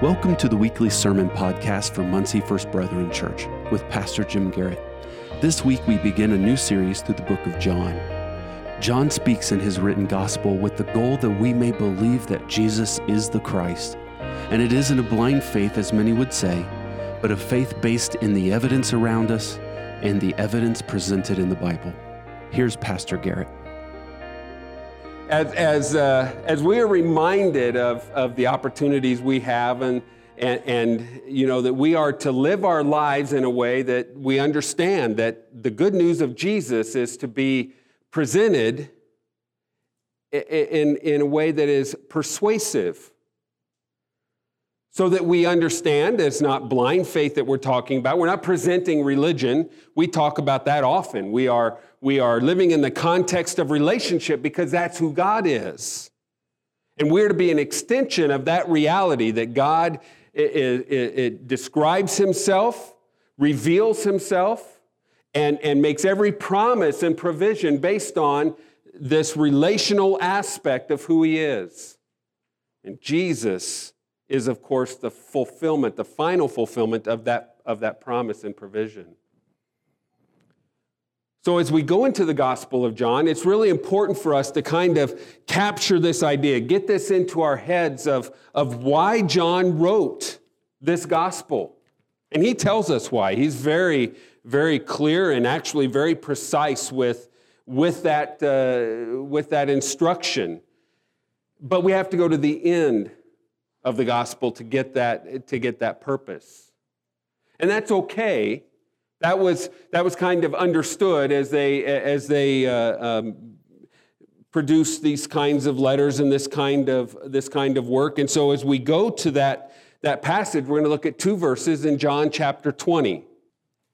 Welcome to the weekly sermon podcast from Muncie First Brethren Church with Pastor Jim Garrett. This week we begin a new series through the book of John. John speaks in his written gospel with the goal that we may believe that Jesus is the Christ. And it isn't a blind faith, as many would say, but a faith based in the evidence around us and the evidence presented in the Bible. Here's Pastor Garrett. As, as, uh, as we are reminded of, of the opportunities we have and, and, and, you know, that we are to live our lives in a way that we understand that the good news of Jesus is to be presented in, in a way that is persuasive so that we understand it's not blind faith that we're talking about. We're not presenting religion. We talk about that often. We are, we are living in the context of relationship because that's who God is. And we're to be an extension of that reality that God it, it, it describes himself, reveals himself, and, and makes every promise and provision based on this relational aspect of who he is. And Jesus is, of course, the fulfillment, the final fulfillment of that, of that promise and provision. So, as we go into the Gospel of John, it's really important for us to kind of capture this idea, get this into our heads of, of why John wrote this Gospel. And he tells us why. He's very, very clear and actually very precise with, with, that, uh, with that instruction. But we have to go to the end of the gospel to get that, to get that purpose. And that's okay. That was, that was kind of understood as they, as they uh, um, produced these kinds of letters and this kind of, this kind of work. And so as we go to that, that passage, we're going to look at two verses in John chapter 20.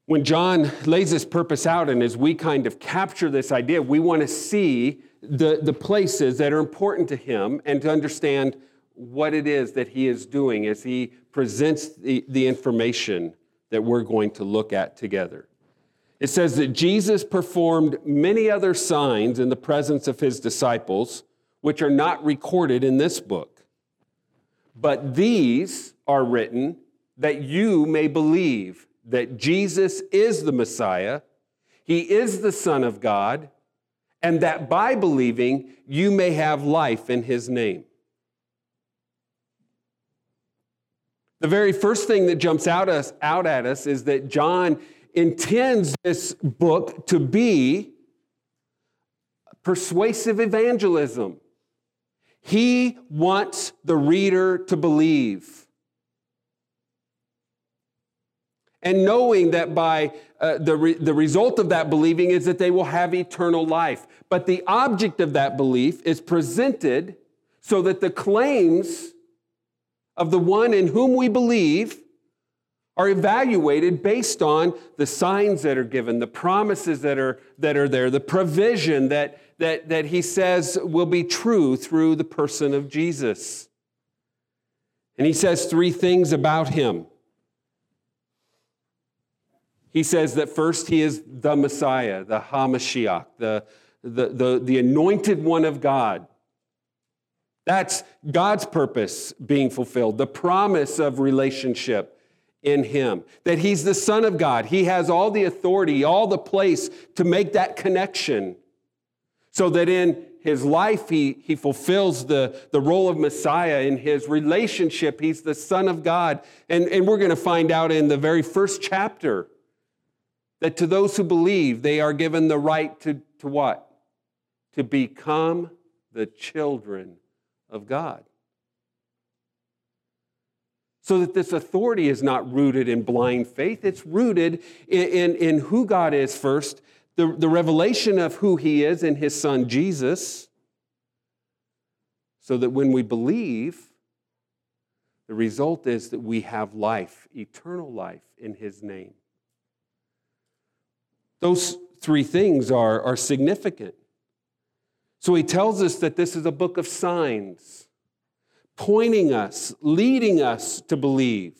When John lays this purpose out, and as we kind of capture this idea, we want to see the, the places that are important to him and to understand what it is that he is doing as he presents the, the information that we're going to look at together. It says that Jesus performed many other signs in the presence of his disciples, which are not recorded in this book. But these are written that you may believe that Jesus is the Messiah, he is the Son of God, and that by believing you may have life in his name. The very first thing that jumps out, us, out at us is that John intends this book to be persuasive evangelism. He wants the reader to believe. And knowing that by uh, the, re- the result of that believing is that they will have eternal life. But the object of that belief is presented so that the claims of the one in whom we believe are evaluated based on the signs that are given, the promises that are, that are there, the provision that, that, that he says will be true through the person of Jesus. And he says three things about him. He says that first, he is the Messiah, the HaMashiach, the, the, the, the anointed one of God. That's God's purpose being fulfilled, the promise of relationship in Him. That He's the Son of God. He has all the authority, all the place to make that connection so that in his life, he, he fulfills the, the role of Messiah. In his relationship, he's the Son of God. And, and we're going to find out in the very first chapter that to those who believe, they are given the right to, to what? To become the children of God. So that this authority is not rooted in blind faith, it's rooted in, in, in who God is first, the, the revelation of who He is in His Son Jesus, so that when we believe, the result is that we have life, eternal life in His name. Those three things are, are significant. So he tells us that this is a book of signs, pointing us, leading us to believe.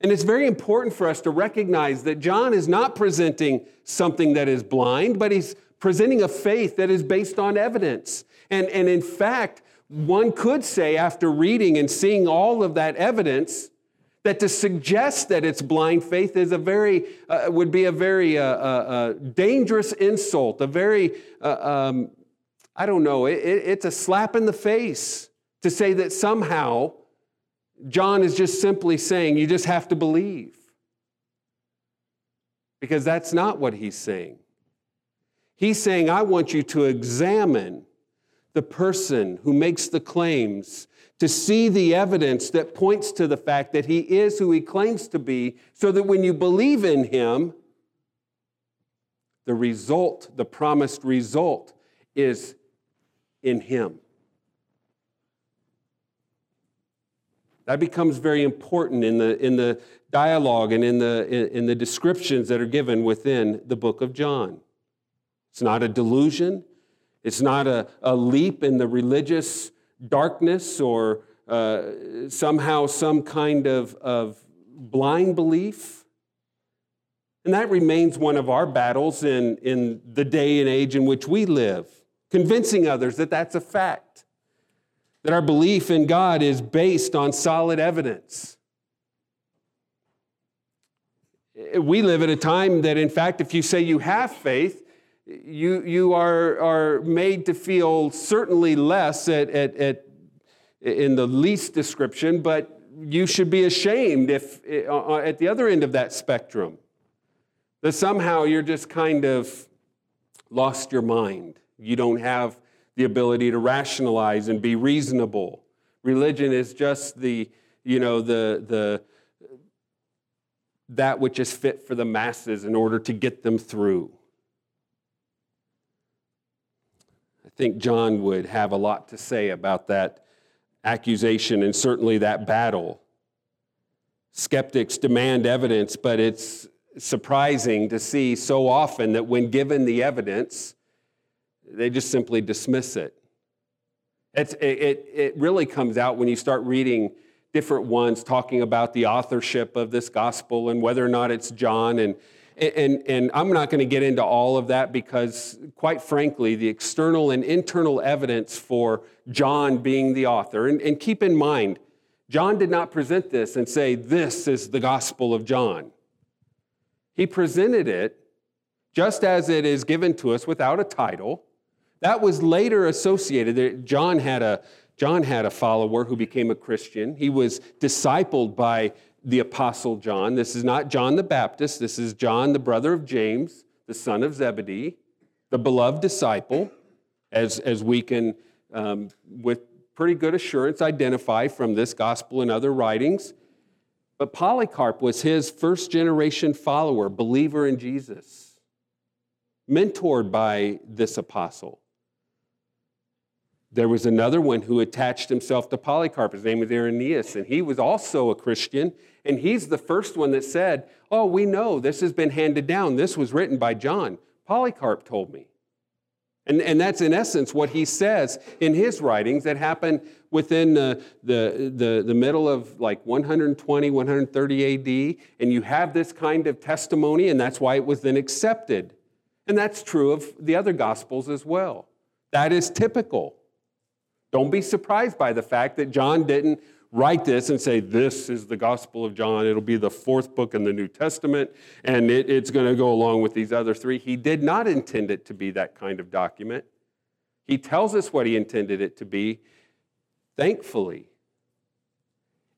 And it's very important for us to recognize that John is not presenting something that is blind, but he's presenting a faith that is based on evidence. And, and in fact, one could say, after reading and seeing all of that evidence, that to suggest that it's blind faith is a very uh, would be a very uh, uh, uh dangerous insult a very uh, um, i don't know it, it's a slap in the face to say that somehow john is just simply saying you just have to believe. Because that's not what he's saying. He's saying i want you to examine the person who makes the claims to see the evidence that points to the fact that he is who he claims to be, so that when you believe in him, the result, the promised result, is in him. That becomes very important in the, in the dialogue and in the, in the descriptions that are given within the book of John. It's not a delusion, it's not a, a leap in the religious darkness or uh, somehow some kind of, of blind belief. And that remains one of our battles in, in the day and age in which we live, convincing others that that's a fact, that our belief in God is based on solid evidence. We live at a time that, in fact, if you say you have faith, you, you are, are made to feel certainly less at, at, at, in the least description, but you should be ashamed if uh, uh, at the other end of that spectrum that somehow you're just kind of lost your mind. You don't have the ability to rationalize and be reasonable. Religion is just the, you know, the, the, that which is fit for the masses in order to get them through. Think John would have a lot to say about that accusation and certainly that battle. Skeptics demand evidence, but it's surprising to see so often that when given the evidence, they just simply dismiss it. It's, it, it really comes out when you start reading different ones talking about the authorship of this gospel and whether or not it's John and and, and I'm not going to get into all of that because, quite frankly, the external and internal evidence for John being the author, and, and keep in mind, John did not present this and say, This is the Gospel of John. He presented it just as it is given to us without a title. That was later associated. John had a, John had a follower who became a Christian. He was discipled by the Apostle John. This is not John the Baptist. This is John, the brother of James, the son of Zebedee, the beloved disciple, as, as we can, um, with pretty good assurance, identify from this gospel and other writings. But Polycarp was his first generation follower, believer in Jesus, mentored by this apostle. There was another one who attached himself to Polycarp. His name was Irenaeus, and he was also a Christian. And he's the first one that said, Oh, we know this has been handed down. This was written by John. Polycarp told me. And, and that's in essence what he says in his writings that happened within the, the, the, the middle of like 120, 130 AD. And you have this kind of testimony, and that's why it was then accepted. And that's true of the other gospels as well. That is typical. Don't be surprised by the fact that John didn't write this and say, This is the Gospel of John. It'll be the fourth book in the New Testament, and it, it's going to go along with these other three. He did not intend it to be that kind of document. He tells us what he intended it to be. Thankfully,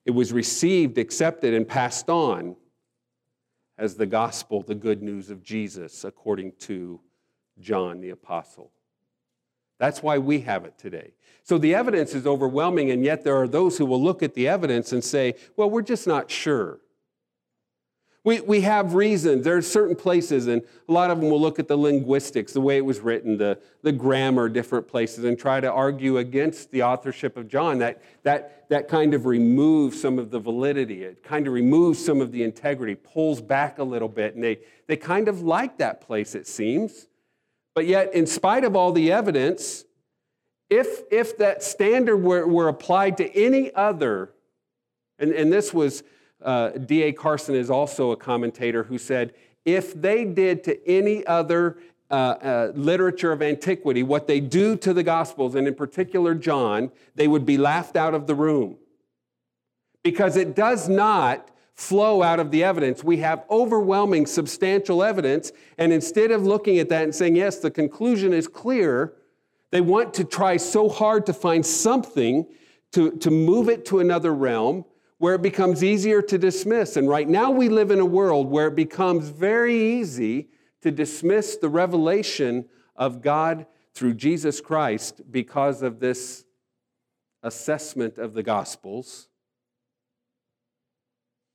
it was received, accepted, and passed on as the gospel, the good news of Jesus, according to John the Apostle. That's why we have it today. So the evidence is overwhelming, and yet there are those who will look at the evidence and say, well, we're just not sure. We, we have reasons. There are certain places, and a lot of them will look at the linguistics, the way it was written, the, the grammar, different places, and try to argue against the authorship of John. That, that, that kind of removes some of the validity. It kind of removes some of the integrity, pulls back a little bit, and they, they kind of like that place, it seems. But yet, in spite of all the evidence, if, if that standard were, were applied to any other, and, and this was, uh, D.A. Carson is also a commentator who said, if they did to any other uh, uh, literature of antiquity, what they do to the Gospels, and in particular John, they would be laughed out of the room because it does not flow out of the evidence. We have overwhelming, substantial evidence, and instead of looking at that and saying, yes, the conclusion is clear, they want to try so hard to find something to, to move it to another realm where it becomes easier to dismiss. And right now we live in a world where it becomes very easy to dismiss the revelation of God through Jesus Christ because of this assessment of the Gospels.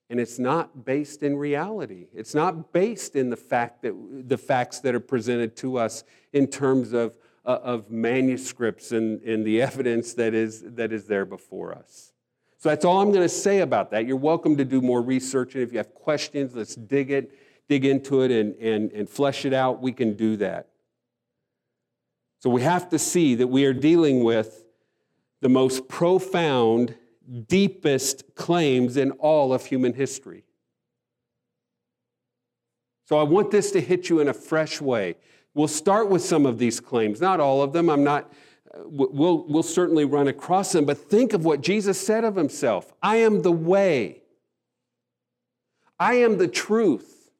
And it's not based in reality. It's not based in the fact that the facts that are presented to us in terms of, uh, of manuscripts and, and the evidence that is, that is there before us. So that's all I'm going to say about that. You're welcome to do more research. And if you have questions, let's dig it, dig into it and, and, and flesh it out. We can do that. So we have to see that we are dealing with the most profound, deepest claims in all of human history. So I want this to hit you in a fresh way. We'll start with some of these claims, not all of them. I'm not we'll, we'll certainly run across them, but think of what Jesus said of himself I am the way, I am the truth,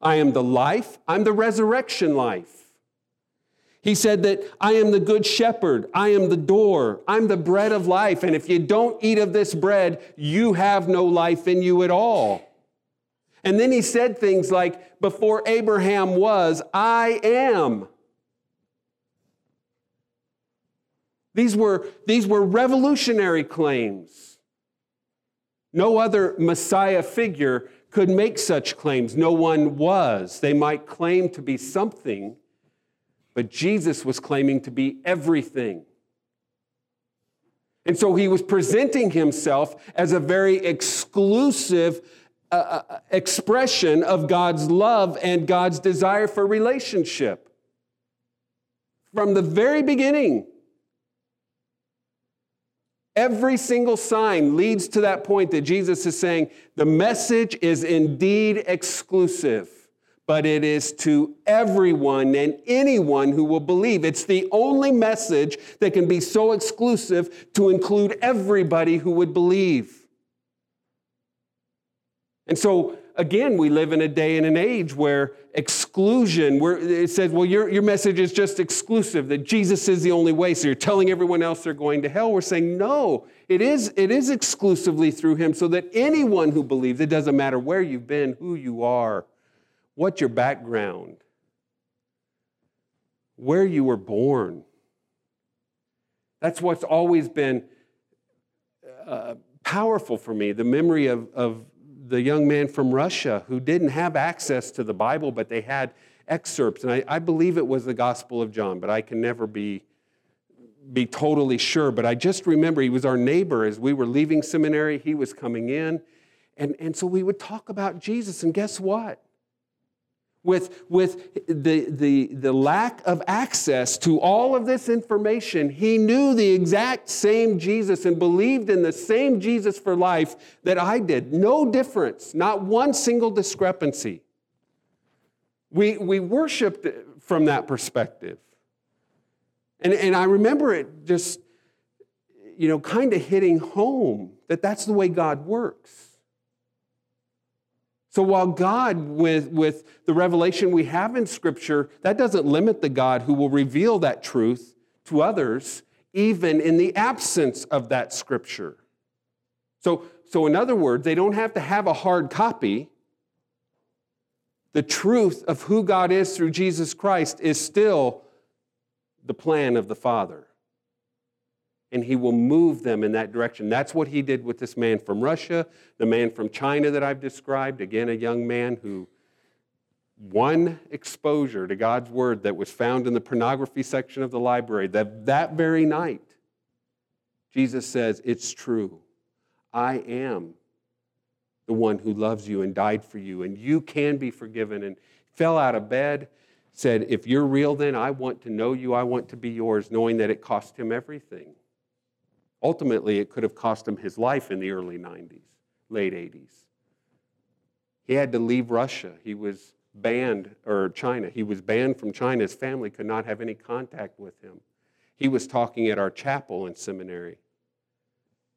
I am the life, I'm the resurrection life. He said that I am the good shepherd, I am the door, I'm the bread of life, and if you don't eat of this bread, you have no life in you at all. And then he said things like, Before Abraham was, I am. These were, these were revolutionary claims. No other Messiah figure could make such claims. No one was. They might claim to be something, but Jesus was claiming to be everything. And so he was presenting himself as a very exclusive uh, uh expression of God's love and God's desire for relationship. From the very beginning, Every single sign leads to that point that Jesus is saying the message is indeed exclusive, but it is to everyone and anyone who will believe. It's the only message that can be so exclusive to include everybody who would believe. And so again, we live in a day and an age where exclusion, where it says, well, your, your message is just exclusive, that Jesus is the only way, so you're telling everyone else they're going to hell. We're saying, no, it is, it is exclusively through him, so that anyone who believes, it doesn't matter where you've been, who you are, what your background, where you were born. That's what's always been uh, powerful for me the memory of, of the young man from Russia who didn't have access to the Bible, but they had excerpts. And I, I, believe it was the Gospel of John, but I can never be, be totally sure. But I just remember he was our neighbor as we were leaving seminary, he was coming in. And, and so we would talk about Jesus. And guess what? With, with the, the, the lack of access to all of this information, he knew the exact same Jesus and believed in the same Jesus for life that I did. No difference, not one single discrepancy. We, we worshiped from that perspective. And, and I remember it just, you know, kind of hitting home that that's the way God works. So while God, with, with the revelation we have in Scripture, that doesn't limit the God who will reveal that truth to others, even in the absence of that Scripture. So, so in other words, they don't have to have a hard copy. The truth of who God is through Jesus Christ is still the plan of the Father and he will move them in that direction. That's what he did with this man from Russia, the man from China that I've described, again, a young man who one exposure to God's word that was found in the pornography section of the library, that, that very night, Jesus says, It's true. I am the one who loves you and died for you, and you can be forgiven. And fell out of bed, said, If you're real, then I want to know you, I want to be yours, knowing that it cost him everything. Ultimately, it could have cost him his life in the early 90s, late 80s. He had to leave Russia. He was banned, or China. He was banned from China. His family could not have any contact with him. He was talking at our chapel in seminary.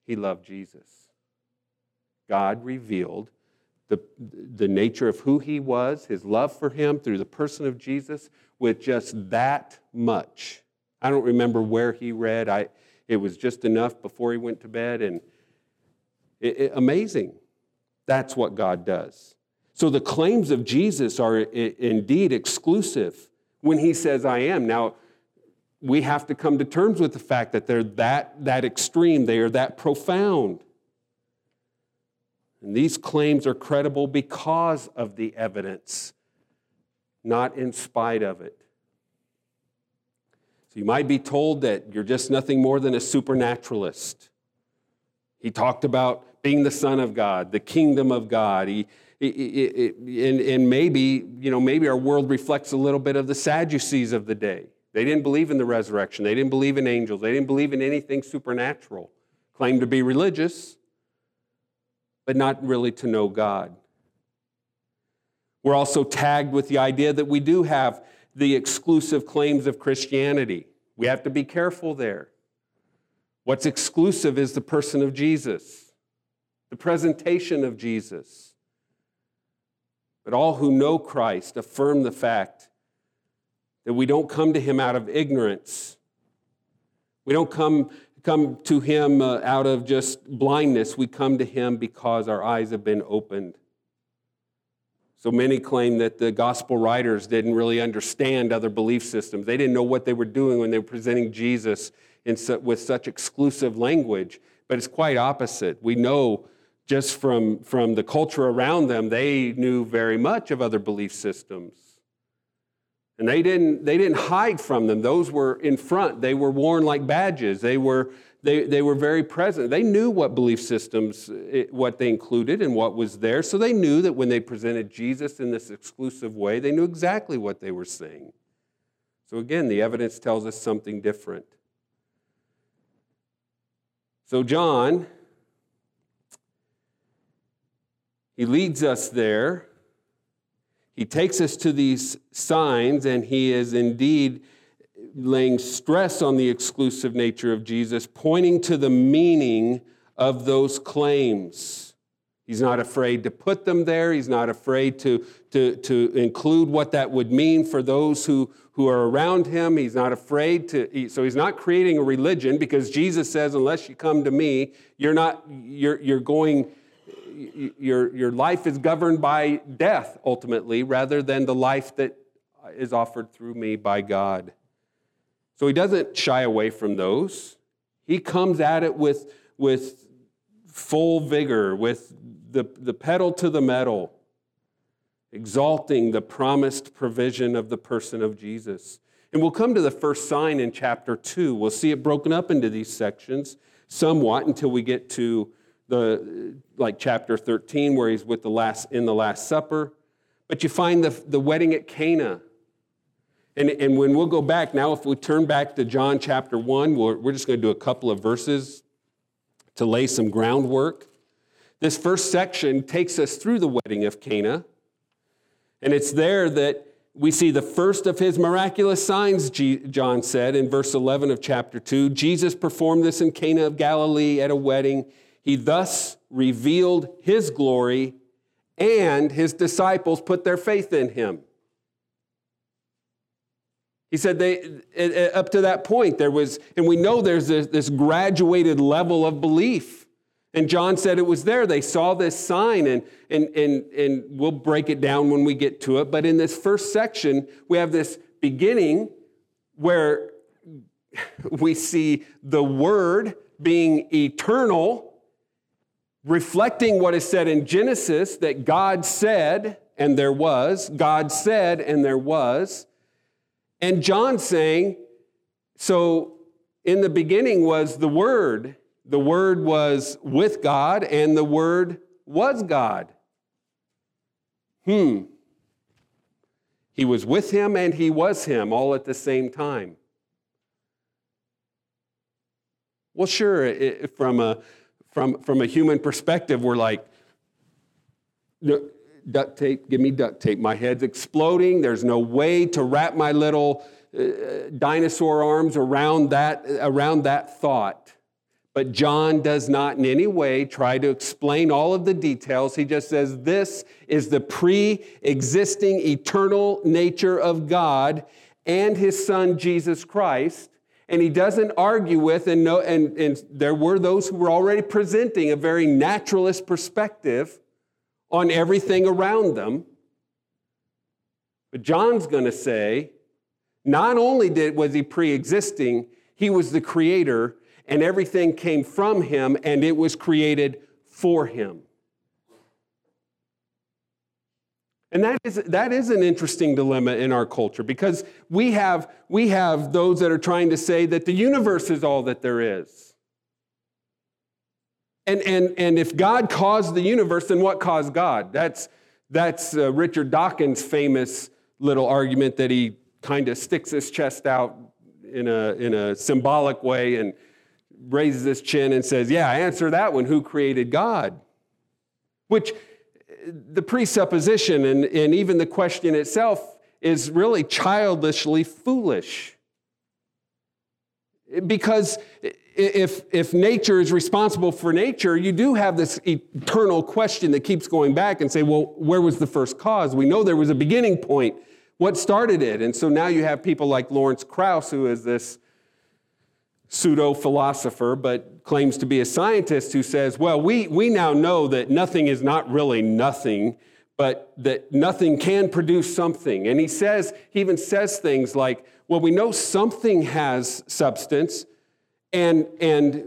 He loved Jesus. God revealed the, the nature of who he was, his love for him through the person of Jesus, with just that much. I don't remember where he read. I, it was just enough before he went to bed, and it, it, amazing. That's what God does. So the claims of Jesus are indeed exclusive when he says, I am. Now, we have to come to terms with the fact that they're that, that extreme, they are that profound. And these claims are credible because of the evidence, not in spite of it. You might be told that you're just nothing more than a supernaturalist. He talked about being the Son of God, the kingdom of God. He, and, and maybe, you know, maybe our world reflects a little bit of the Sadducees of the day. They didn't believe in the resurrection. They didn't believe in angels. They didn't believe in anything supernatural. Claimed to be religious, but not really to know God. We're also tagged with the idea that we do have the exclusive claims of Christianity. We have to be careful there. What's exclusive is the person of Jesus, the presentation of Jesus. But all who know Christ affirm the fact that we don't come to him out of ignorance. We don't come come to Him uh, out of just blindness. We come to Him because our eyes have been opened. So many claim that the gospel writers didn't really understand other belief systems. They didn't know what they were doing when they were presenting Jesus su- with such exclusive language. But it's quite opposite. We know just from, from the culture around them, they knew very much of other belief systems. And they didn't, they didn't hide from them. Those were in front. They were worn like badges. They were, they, they were very present. They knew what belief systems, eh, what they included and what was there. So they knew that when they presented Jesus in this exclusive way, they knew exactly what they were saying. So again, the evidence tells us something different. So John, he leads us there he takes us to these signs, and he is indeed laying stress on the exclusive nature of Jesus, pointing to the meaning of those claims. He's not afraid to put them there. He's not afraid to, to, to include what that would mean for those who, who are around him. He's not afraid to, so he's not creating a religion because Jesus says, unless you come to me, you're not, you're, you're going, your, your life is governed by death ultimately rather than the life that is offered through me by God. So he doesn't shy away from those. He comes at it with, with full vigor, with the, the pedal to the metal, exalting the promised provision of the person of Jesus. And we'll come to the first sign in chapter 2. We'll see it broken up into these sections somewhat until we get to the like chapter 13 where he's with the last in the last supper but you find the, the wedding at cana and, and when we'll go back now if we turn back to john chapter 1 we're, we're just going to do a couple of verses to lay some groundwork this first section takes us through the wedding of cana and it's there that we see the first of his miraculous signs, John said in verse 11 of chapter 2. Jesus performed this in Cana of Galilee at a wedding. He thus revealed his glory, and his disciples put their faith in him. He said they eh, eh, up to that point there was, and we know there's this, this, graduated level of belief. And John said it was there. They saw this sign, and, and, and, and we'll break it down when we get to it. But in this first section, we have this beginning where we see the Word being eternal reflecting what is said in Genesis that God said, and there was, God said, and there was. And John saying, so in the beginning was the Word. The Word was with God, and the Word was God. Hmm. He was with him and he was him all at the same time. Well, sure, from a from, from a human perspective, we're like, duct tape, give me duct tape. My head's exploding. There's no way to wrap my little uh, dinosaur arms around that, around that thought. But John does not in any way try to explain all of the details. He just says, This is the pre existing eternal nature of God and his son Jesus Christ. And he doesn't argue with, and, no, and, and there were those who were already presenting a very naturalist perspective on everything around them. But John's going to say, not only did, was he pre existing, he was the creator, and everything came from him, and it was created for him. And that is, that is an interesting dilemma in our culture because we have, we have those that are trying to say that the universe is all that there is. And, and, and if God caused the universe, then what caused God? That's, that's uh, Richard Dawkins' famous little argument that he kind of sticks his chest out in a, in a symbolic way and raises his chin and says, Yeah, answer that one. Who created God? Which the presupposition and, and even the question itself is really childishly foolish. Because if, if nature is responsible for nature, you do have this eternal question that keeps going back and say, well, where was the first cause? We know there was a beginning point. What started it? And so now you have people like Lawrence Krauss, who is this pseudo philosopher, but claims to be a scientist, who says, well, we, we now know that nothing is not really nothing, but that nothing can produce something. And he says, he even says things like, well, we know something has substance, and, and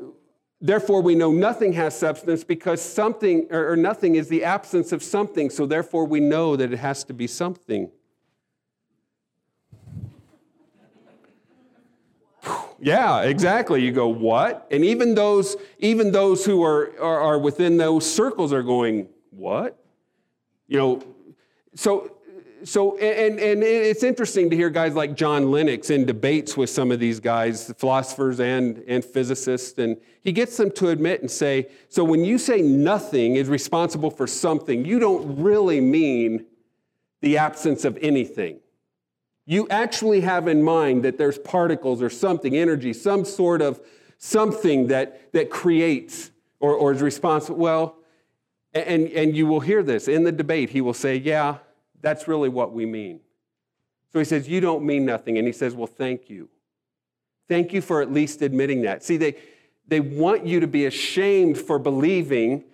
therefore we know nothing has substance because something or, or nothing is the absence of something, so therefore we know that it has to be something. Yeah, exactly. You go, what? And even those, even those who are, are, are within those circles are going, what? You know, so so and, and it's interesting to hear guys like john lennox in debates with some of these guys philosophers and, and physicists and he gets them to admit and say so when you say nothing is responsible for something you don't really mean the absence of anything you actually have in mind that there's particles or something, energy, some sort of something that, that creates or, or is responsible. Well, and, and you will hear this in the debate. He will say, Yeah, that's really what we mean. So he says, You don't mean nothing. And he says, Well, thank you. Thank you for at least admitting that. See, they, they want you to be ashamed for believing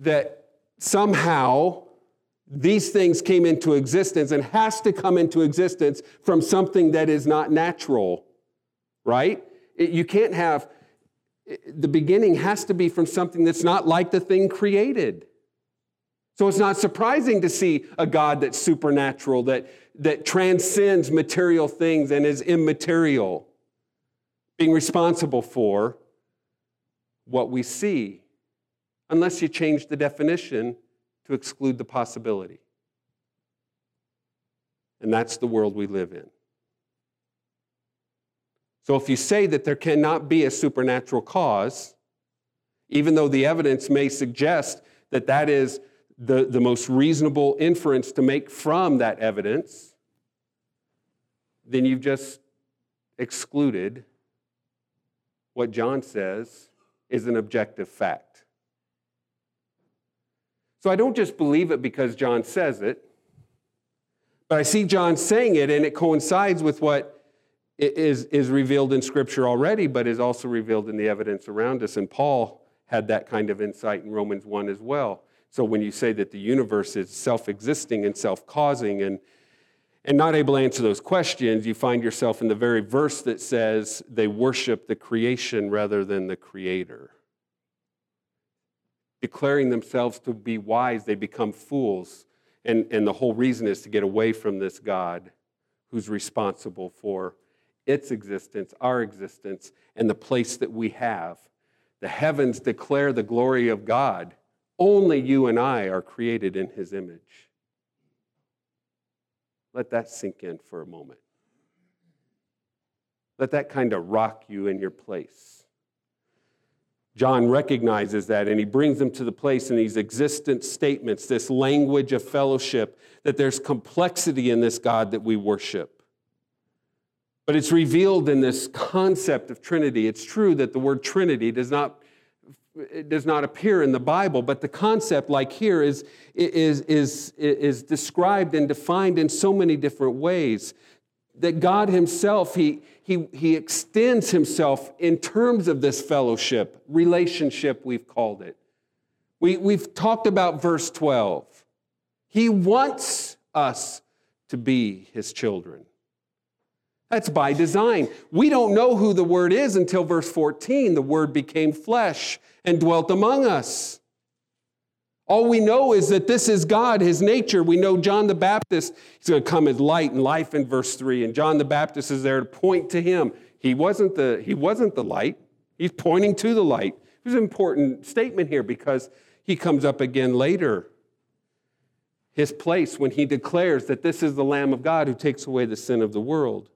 that somehow these things came into existence and has to come into existence from something that is not natural, right? It, you can't have, the beginning has to be from something that's not like the thing created. So it's not surprising to see a God that's supernatural, that, that transcends material things and is immaterial, being responsible for what we see, unless you change the definition to exclude the possibility. And that's the world we live in. So if you say that there cannot be a supernatural cause, even though the evidence may suggest that that is the, the most reasonable inference to make from that evidence, then you've just excluded what John says is an objective fact. So I don't just believe it because John says it, but I see John saying it and it coincides with what is, is revealed in Scripture already, but is also revealed in the evidence around us. And Paul had that kind of insight in Romans 1 as well. So when you say that the universe is self existing and self causing and, and not able to answer those questions, you find yourself in the very verse that says they worship the creation rather than the creator declaring themselves to be wise, they become fools. And, and the whole reason is to get away from this God who's responsible for its existence, our existence, and the place that we have. The heavens declare the glory of God. Only you and I are created in his image. Let that sink in for a moment. Let that kind of rock you in your place. John recognizes that and he brings them to the place in these existence statements, this language of fellowship, that there's complexity in this God that we worship. But it's revealed in this concept of Trinity. It's true that the word Trinity does not, does not appear in the Bible, but the concept, like here, is, is, is, is described and defined in so many different ways that God Himself, he, he, he extends Himself in terms of this fellowship, relationship, we've called it. We, we've talked about verse 12. He wants us to be His children. That's by design. We don't know who the Word is until verse 14. The Word became flesh and dwelt among us. All we know is that this is God, his nature. We know John the Baptist, he's going to come as light and life in verse 3. And John the Baptist is there to point to him. He wasn't the, he wasn't the light, he's pointing to the light. There's an important statement here because he comes up again later. His place when he declares that this is the Lamb of God who takes away the sin of the world.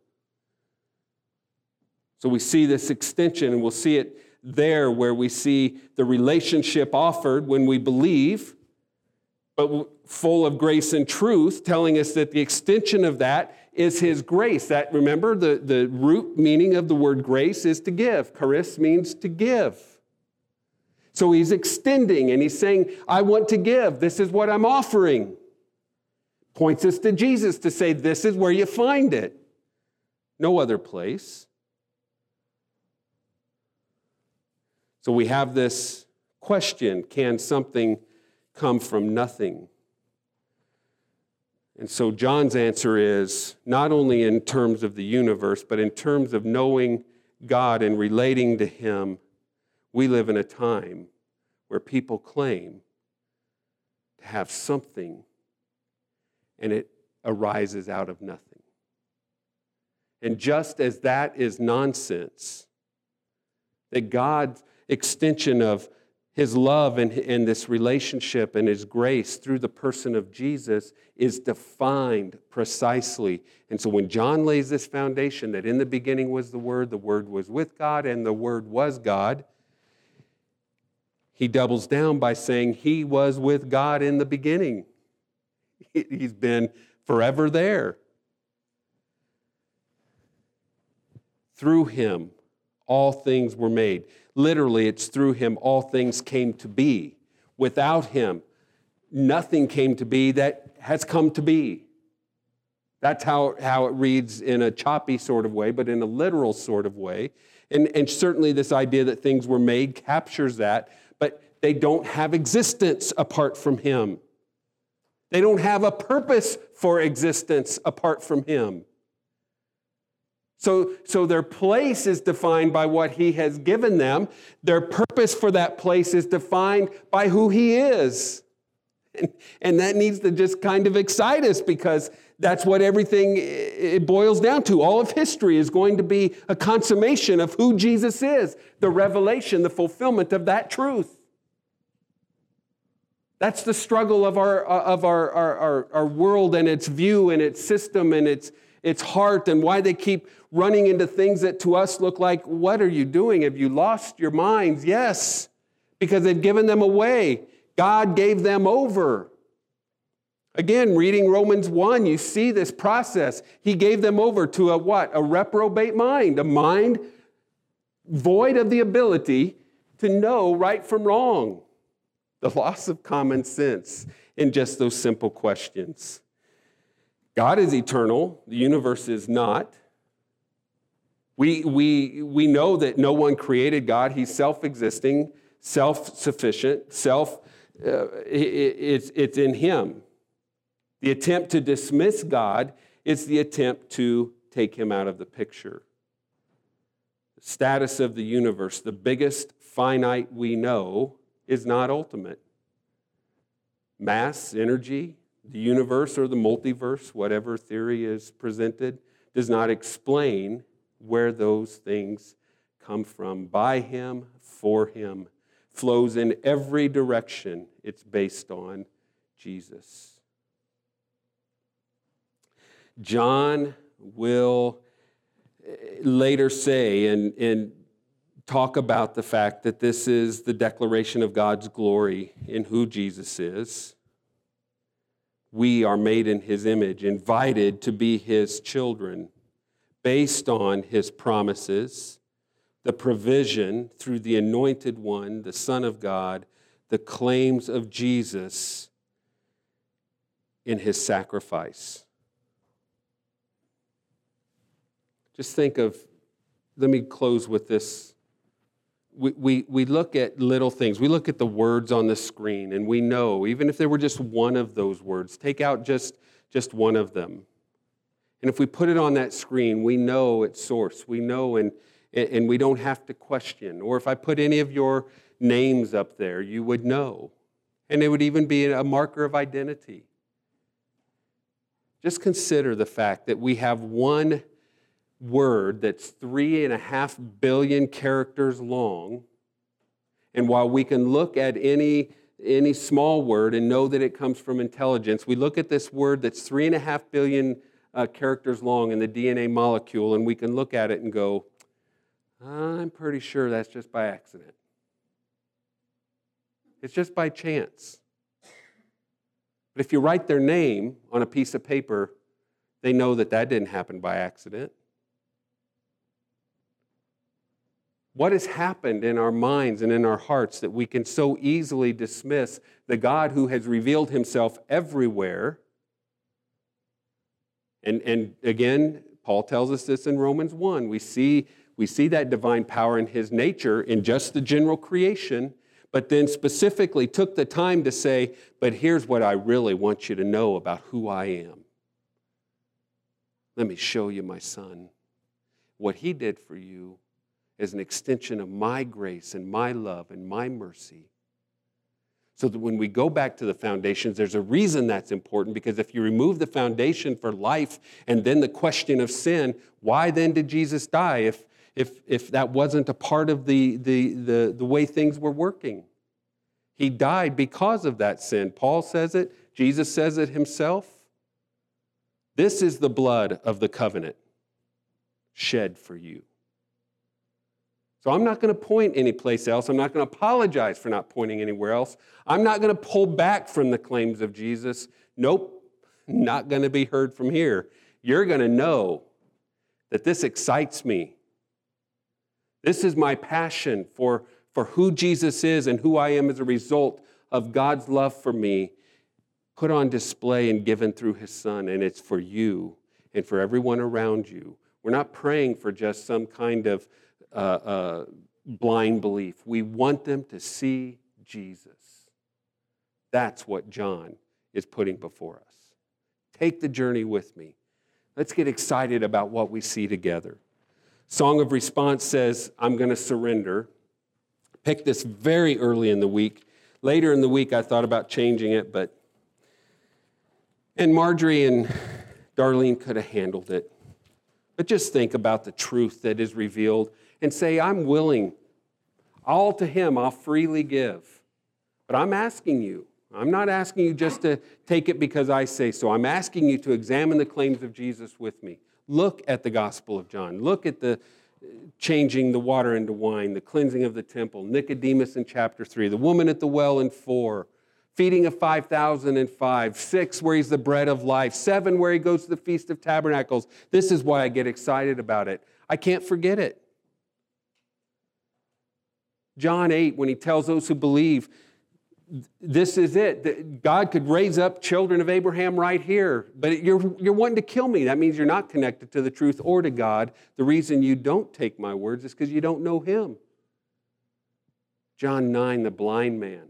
So we see this extension, and we'll see it there where we see the relationship offered when we believe, but full of grace and truth, telling us that the extension of that is his grace. That remember the, the root meaning of the word grace is to give. Charis means to give. So he's extending and he's saying, I want to give. This is what I'm offering. Points us to Jesus to say, This is where you find it. No other place. So we have this question can something come from nothing? And so John's answer is not only in terms of the universe, but in terms of knowing God and relating to Him, we live in a time where people claim to have something and it arises out of nothing. And just as that is nonsense, that God extension of his love and, and this relationship and his grace through the person of Jesus is defined precisely. And so when John lays this foundation that in the beginning was the Word, the Word was with God, and the Word was God, he doubles down by saying he was with God in the beginning. He's been forever there. Through him, all things were made. Literally, it's through him all things came to be. Without him, nothing came to be that has come to be. That's how, how it reads in a choppy sort of way, but in a literal sort of way. And, and certainly, this idea that things were made captures that, but they don't have existence apart from him. They don't have a purpose for existence apart from him. So, so their place is defined by what he has given them. Their purpose for that place is defined by who he is. And, and that needs to just kind of excite us because that's what everything it boils down to. All of history is going to be a consummation of who Jesus is, the revelation, the fulfillment of that truth. That's the struggle of our, uh, of our, our, our, our world and its view and its system and its, its heart and why they keep running into things that to us look like, what are you doing? Have you lost your minds? Yes, because they've given them away. God gave them over. Again, reading Romans 1, you see this process. He gave them over to a what? A reprobate mind, a mind void of the ability to know right from wrong. The loss of common sense in just those simple questions. God is eternal, the universe is not. We, we, we know that no one created God. He's self existing, self sufficient, self, uh, it, it's, it's in Him. The attempt to dismiss God is the attempt to take Him out of the picture. The status of the universe, the biggest finite we know, is not ultimate. Mass, energy, the universe or the multiverse, whatever theory is presented, does not explain where those things come from. By Him, for Him, flows in every direction. It's based on Jesus. John will eh, later say, and, and talk about the fact that this is the declaration of God's glory in who Jesus is. We are made in his image, invited to be his children based on his promises, the provision through the anointed one, the Son of God, the claims of Jesus in his sacrifice. Just think of, let me close with this. We, we, we look at little things. We look at the words on the screen, and we know, even if there were just one of those words, take out just, just one of them. And if we put it on that screen, we know its source. We know, and, and we don't have to question. Or if I put any of your names up there, you would know. And it would even be a marker of identity. Just consider the fact that we have one word that's three and a half billion characters long. And while we can look at any, any small word and know that it comes from intelligence, we look at this word that's three and a half billion uh, characters long in the DNA molecule, and we can look at it and go, I'm pretty sure that's just by accident. It's just by chance. But if you write their name on a piece of paper, they know that that didn't happen by accident. What has happened in our minds and in our hearts that we can so easily dismiss the God who has revealed himself everywhere? And, and again, Paul tells us this in Romans 1. We see, we see that divine power in his nature in just the general creation, but then specifically took the time to say, but here's what I really want you to know about who I am. Let me show you my son. What he did for you is an extension of my grace and my love and my mercy. So that when we go back to the foundations, there's a reason that's important because if you remove the foundation for life and then the question of sin, why then did Jesus die? If, if, if that wasn't a part of the, the, the, the way things were working. He died because of that sin. Paul says it, Jesus says it himself. This is the blood of the covenant shed for you. So I'm not going to point anyplace else. I'm not going to apologize for not pointing anywhere else. I'm not going to pull back from the claims of Jesus. Nope, not going to be heard from here. You're going to know that this excites me. This is my passion for, for who Jesus is and who I am as a result of God's love for me, put on display and given through his Son. And it's for you and for everyone around you. We're not praying for just some kind of uh, uh, blind belief. We want them to see Jesus. That's what John is putting before us. Take the journey with me. Let's get excited about what we see together. Song of Response says, I'm going to surrender. Picked this very early in the week. Later in the week, I thought about changing it, but. And Marjorie and Darlene could have handled it. But just think about the truth that is revealed and say, I'm willing. All to Him I'll freely give. But I'm asking you, I'm not asking you just to take it because I say so. I'm asking you to examine the claims of Jesus with me. Look at the Gospel of John. Look at the uh, changing the water into wine, the cleansing of the temple, Nicodemus in chapter 3, the woman at the well in 4, feeding of 5,000 in 5, 6 where he's the bread of life, 7 where he goes to the Feast of Tabernacles. This is why I get excited about it. I can't forget it. John 8, when he tells those who believe, this is it. God could raise up children of Abraham right here, but you're, you're wanting to kill me. That means you're not connected to the truth or to God. The reason you don't take my words is because you don't know Him. John 9, the blind man.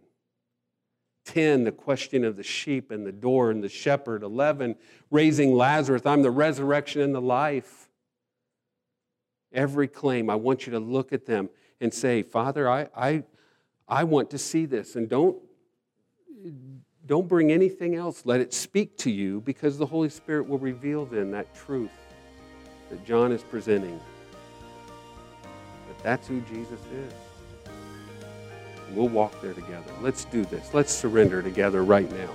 10, the question of the sheep and the door and the shepherd. 11, raising Lazarus. I'm the resurrection and the life. Every claim, I want you to look at them and say, Father, I, I, I want to see this. And don't don't bring anything else. Let it speak to you because the Holy Spirit will reveal then that truth that John is presenting. That that's who Jesus is. We'll walk there together. Let's do this. Let's surrender together right now.